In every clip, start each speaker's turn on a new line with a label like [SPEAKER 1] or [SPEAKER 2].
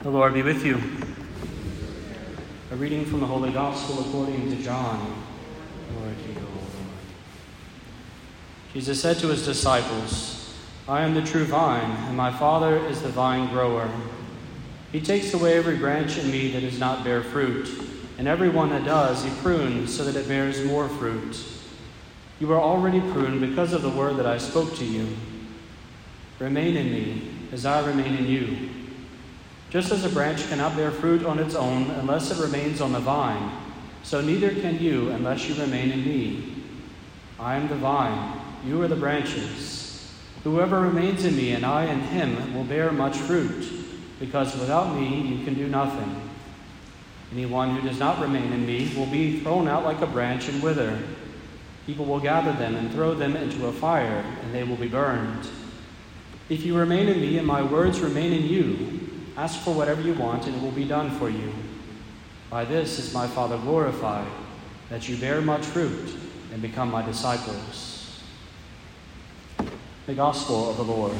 [SPEAKER 1] The Lord be with you. A reading from the Holy Gospel according to John. To you, Lord. Jesus said to his disciples, I am the true vine, and my Father is the vine grower. He takes away every branch in me that does not bear fruit, and every one that does, he prunes so that it bears more fruit. You are already pruned because of the word that I spoke to you. Remain in me, as I remain in you. Just as a branch cannot bear fruit on its own unless it remains on the vine, so neither can you unless you remain in me. I am the vine, you are the branches. Whoever remains in me and I in him will bear much fruit, because without me you can do nothing. Anyone who does not remain in me will be thrown out like a branch and wither. People will gather them and throw them into a fire, and they will be burned. If you remain in me and my words remain in you, Ask for whatever you want, and it will be done for you. By this is my Father glorified, that you bear much fruit and become my disciples. The Gospel of the Lord.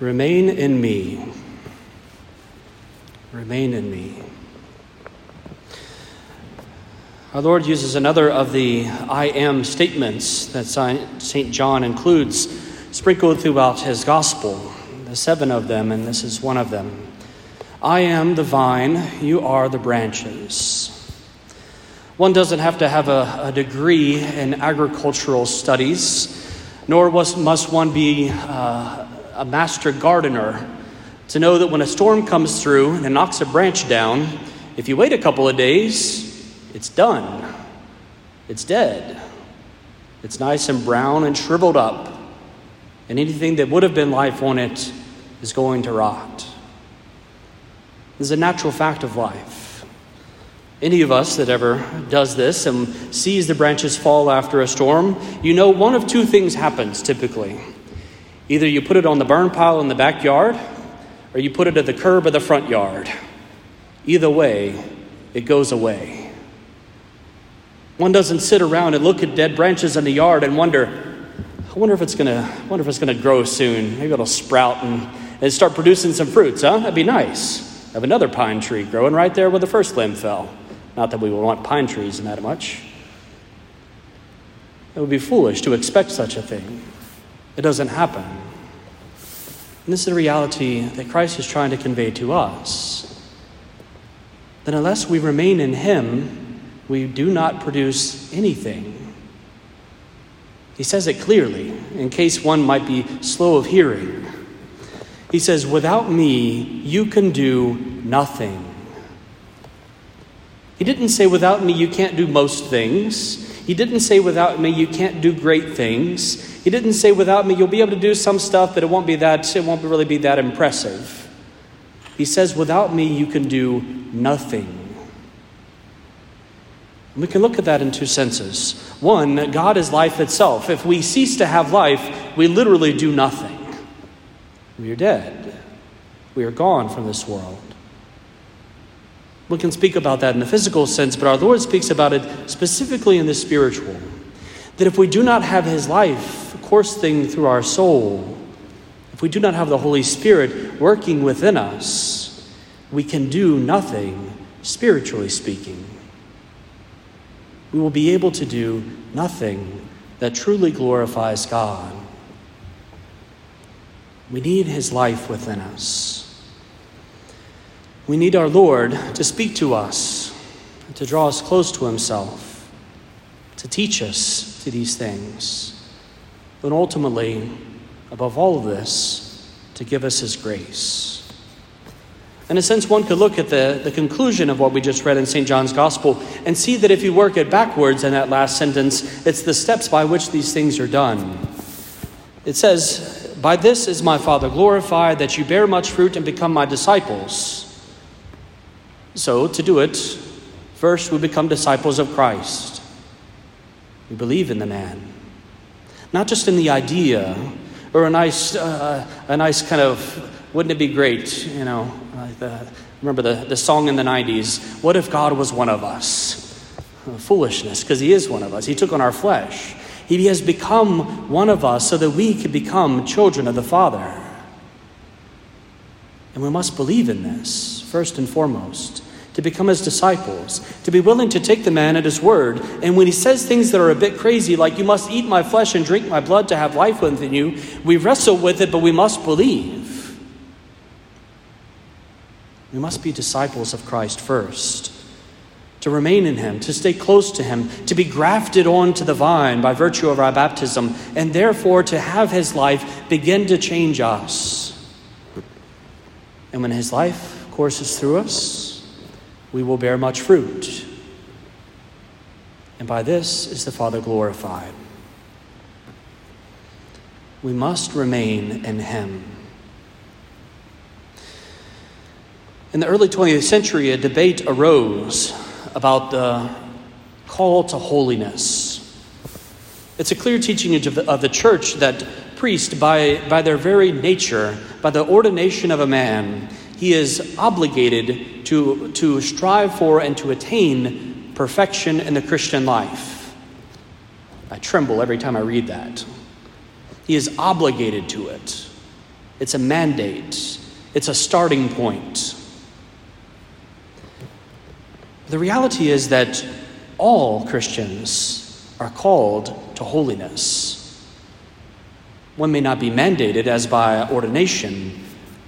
[SPEAKER 1] Remain in me. Remain in me. Our Lord uses another of the I am statements that St. John includes sprinkled throughout his gospel, the seven of them, and this is one of them. I am the vine, you are the branches. One doesn't have to have a, a degree in agricultural studies, nor was, must one be uh, a master gardener to know that when a storm comes through and knocks a branch down, if you wait a couple of days, it's done. It's dead. It's nice and brown and shriveled up. And anything that would have been life on it is going to rot. This is a natural fact of life. Any of us that ever does this and sees the branches fall after a storm, you know one of two things happens typically. Either you put it on the burn pile in the backyard, or you put it at the curb of the front yard. Either way, it goes away. One doesn't sit around and look at dead branches in the yard and wonder, I wonder if it's gonna, wonder if it's gonna grow soon. Maybe it'll sprout and, and start producing some fruits, huh? That'd be nice. Have another pine tree growing right there where the first limb fell. Not that we would want pine trees in that much. It would be foolish to expect such a thing. It doesn't happen. And this is the reality that Christ is trying to convey to us. That unless we remain in Him, we do not produce anything. He says it clearly, in case one might be slow of hearing. He says, Without me, you can do nothing. He didn't say, Without me, you can't do most things. He didn't say, Without me, you can't do great things. He didn't say, Without me, you'll be able to do some stuff, but it won't be that, it won't really be that impressive. He says, Without me, you can do nothing. We can look at that in two senses. One, God is life itself. If we cease to have life, we literally do nothing. We are dead. We are gone from this world. We can speak about that in the physical sense, but our Lord speaks about it specifically in the spiritual. That if we do not have His life coursing through our soul, if we do not have the Holy Spirit working within us, we can do nothing, spiritually speaking we will be able to do nothing that truly glorifies God. We need His life within us. We need our Lord to speak to us, to draw us close to Himself, to teach us to these things, but ultimately, above all of this, to give us His grace. In a sense, one could look at the, the conclusion of what we just read in St. John's Gospel and see that if you work it backwards in that last sentence, it's the steps by which these things are done. It says, By this is my Father glorified, that you bear much fruit and become my disciples. So, to do it, first we become disciples of Christ. We believe in the man, not just in the idea or a nice, uh, a nice kind of, wouldn't it be great, you know, the Remember the, the song in the 90s, What if God was one of us? Uh, foolishness, because He is one of us. He took on our flesh. He has become one of us so that we could become children of the Father. And we must believe in this, first and foremost, to become his disciples, to be willing to take the man at his word. And when he says things that are a bit crazy, like, you must eat my flesh and drink my blood to have life within you, we wrestle with it, but we must believe. We must be disciples of Christ first to remain in Him, to stay close to Him, to be grafted onto the vine by virtue of our baptism, and therefore to have His life begin to change us. And when His life courses through us, we will bear much fruit. And by this is the Father glorified. We must remain in Him. In the early 20th century, a debate arose about the call to holiness. It's a clear teaching of the, of the church that priest, by, by their very nature, by the ordination of a man, he is obligated to, to strive for and to attain perfection in the Christian life. I tremble every time I read that. He is obligated to it. It's a mandate, it's a starting point. The reality is that all Christians are called to holiness. One may not be mandated as by ordination,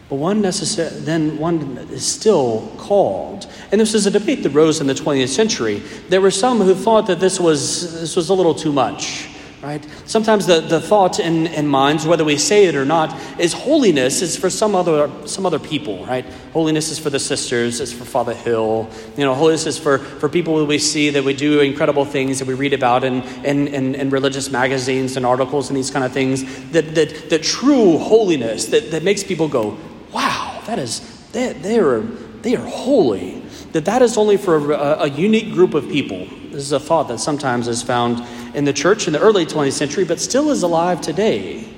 [SPEAKER 1] but one necessary, then one is still called. And this is a debate that rose in the 20th century. There were some who thought that this was, this was a little too much right? Sometimes the, the thought in, in minds, whether we say it or not, is holiness is for some other some other people, right? Holiness is for the sisters, it's for Father Hill. You know, holiness is for, for people that we see that we do incredible things that we read about in, in, in, in religious magazines and articles and these kind of things. That that, that true holiness that, that makes people go, wow, that is they, they are they are holy. That that is only for a, a unique group of people. This is a thought that sometimes is found in the church in the early 20th century, but still is alive today.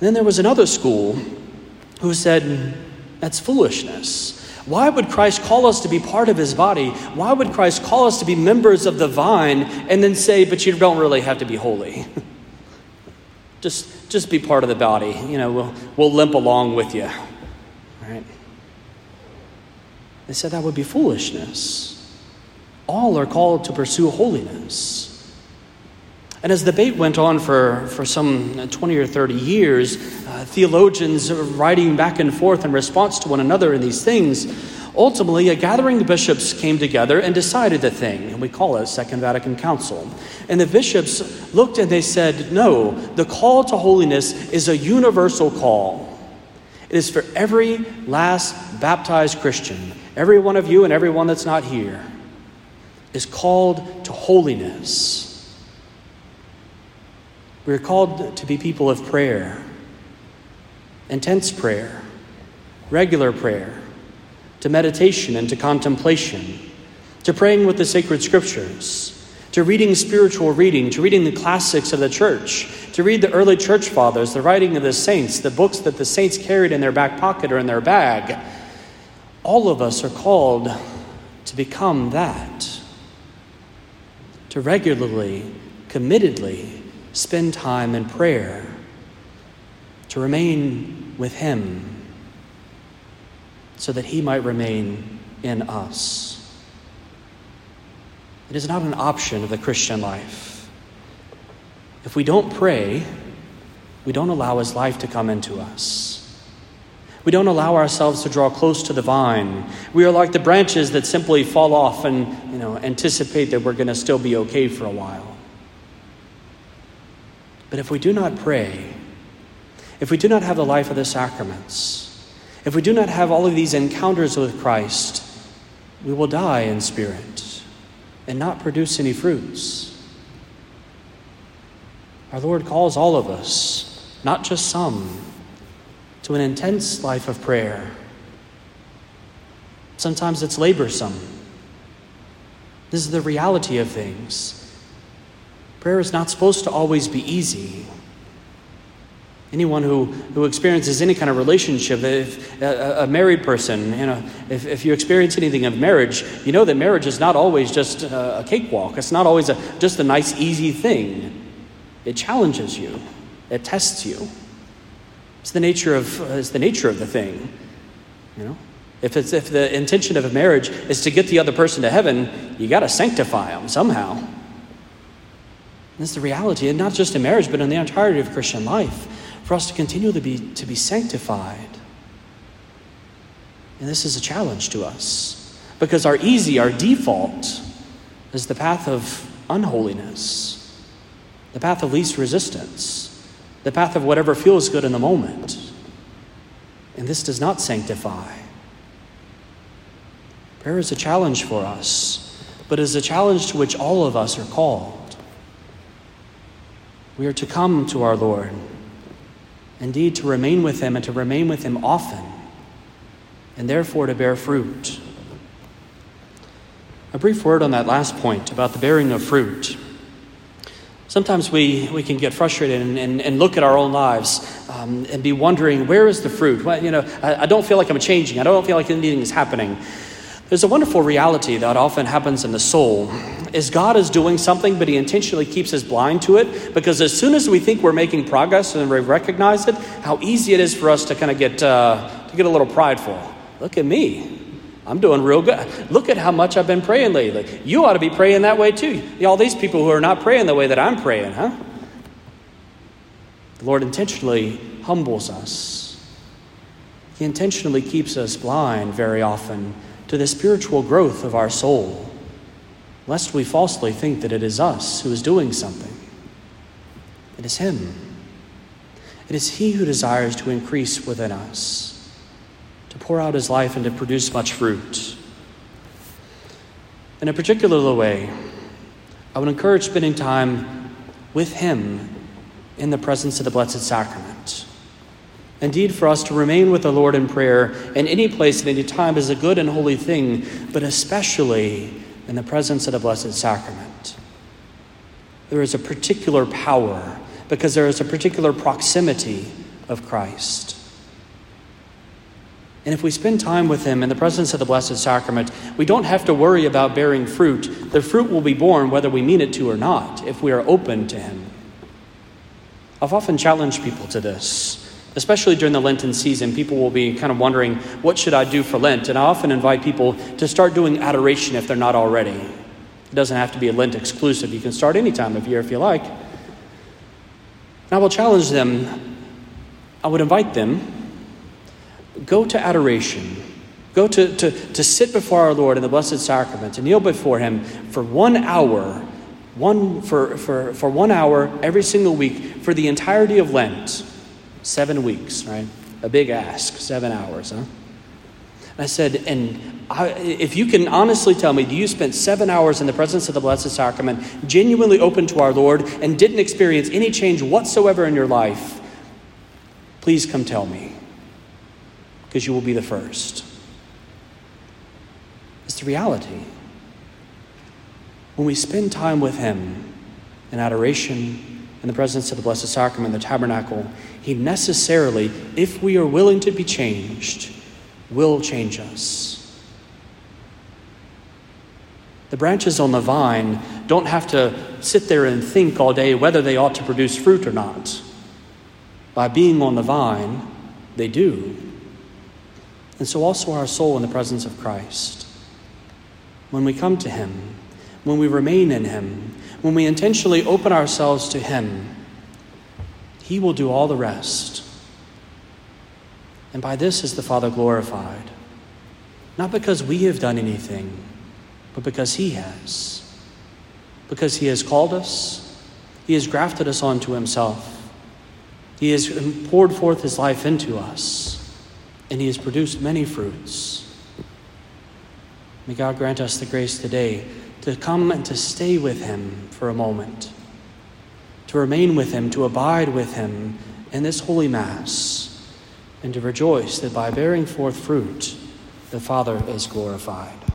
[SPEAKER 1] Then there was another school who said, that's foolishness. Why would Christ call us to be part of his body? Why would Christ call us to be members of the vine and then say, but you don't really have to be holy? just, just be part of the body. You know, we'll, we'll limp along with you. Right? They said that would be foolishness all are called to pursue holiness. And as the debate went on for, for some 20 or 30 years, uh, theologians writing back and forth in response to one another in these things, ultimately a gathering of bishops came together and decided the thing, and we call it Second Vatican Council. And the bishops looked and they said, no, the call to holiness is a universal call. It is for every last baptized Christian, every one of you and everyone that's not here is called to holiness. We're called to be people of prayer, intense prayer, regular prayer, to meditation and to contemplation, to praying with the sacred scriptures, to reading spiritual reading, to reading the classics of the church, to read the early church fathers, the writing of the saints, the books that the saints carried in their back pocket or in their bag. All of us are called to become that to regularly, committedly spend time in prayer, to remain with Him, so that He might remain in us. It is not an option of the Christian life. If we don't pray, we don't allow His life to come into us. We don't allow ourselves to draw close to the vine. We are like the branches that simply fall off and know, anticipate that we're going to still be okay for a while. But if we do not pray, if we do not have the life of the sacraments, if we do not have all of these encounters with Christ, we will die in spirit and not produce any fruits. Our Lord calls all of us, not just some to an intense life of prayer. Sometimes it's laborsome. This is the reality of things. Prayer is not supposed to always be easy. Anyone who, who experiences any kind of relationship, if a, a married person, you know, if, if you experience anything of marriage, you know that marriage is not always just a, a cakewalk. It's not always a, just a nice, easy thing. It challenges you. It tests you. It's the nature of, uh, it's the nature of the thing. You know, if, it's, if the intention of a marriage is to get the other person to heaven, you got to sanctify them somehow. That's the reality, and not just in marriage, but in the entirety of Christian life for us to continue to be, to be sanctified. And this is a challenge to us because our easy, our default, is the path of unholiness, the path of least resistance, the path of whatever feels good in the moment. And this does not sanctify. Prayer is a challenge for us, but is a challenge to which all of us are called. We are to come to our Lord indeed to remain with Him and to remain with Him often, and therefore to bear fruit. A brief word on that last point about the bearing of fruit. Sometimes we, we can get frustrated and, and, and look at our own lives um, and be wondering, where is the fruit? Well, you know, I, I don't feel like I'm changing. I don't feel like anything is happening. There's a wonderful reality that often happens in the soul is God is doing something, but He intentionally keeps us blind to it because as soon as we think we're making progress and we recognize it, how easy it is for us to kind of get uh, to get a little prideful. Look at me. I'm doing real good. Look at how much I've been praying lately. You ought to be praying that way too. All these people who are not praying the way that I'm praying, huh? The Lord intentionally humbles us. He intentionally keeps us blind very often to the spiritual growth of our soul, lest we falsely think that it is us who is doing something. It is Him. It is He who desires to increase within us, to pour out His life and to produce much fruit. In a particular way, I would encourage spending time with Him in the presence of the Blessed Sacrament. Indeed, for us to remain with the Lord in prayer in any place at any time is a good and holy thing, but especially in the presence of the Blessed Sacrament. There is a particular power because there is a particular proximity of Christ. And if we spend time with Him in the presence of the Blessed Sacrament, we don't have to worry about bearing fruit. The fruit will be borne whether we mean it to or not, if we are open to Him. I've often challenged people to this especially during the Lenten season, people will be kind of wondering, what should I do for Lent? And I often invite people to start doing adoration if they're not already. It doesn't have to be a Lent exclusive. You can start any time of year if you like. And I will challenge them, I would invite them, go to adoration. Go to, to, to sit before our Lord in the Blessed Sacrament and kneel before Him for one hour, one, for, for, for one hour every single week for the entirety of Lent Seven weeks, right? A big ask, seven hours, huh? I said, and I, if you can honestly tell me, do you spent seven hours in the presence of the Blessed Sacrament, genuinely open to our Lord, and didn't experience any change whatsoever in your life? Please come tell me, because you will be the first. It's the reality. When we spend time with Him in adoration, in the presence of the Blessed Sacrament, the tabernacle, He necessarily, if we are willing to be changed, will change us. The branches on the vine don't have to sit there and think all day whether they ought to produce fruit or not. By being on the vine, they do. And so also our soul in the presence of Christ. When we come to Him, when we remain in Him, when we intentionally open ourselves to Him, He will do all the rest. And by this is the Father glorified. Not because we have done anything, but because He has. Because He has called us, He has grafted us onto Himself, He has poured forth His life into us, and He has produced many fruits. May God grant us the grace today to come and to stay with Him for a moment, to remain with Him, to abide with Him in this holy Mass, and to rejoice that by bearing forth fruit, the Father is glorified.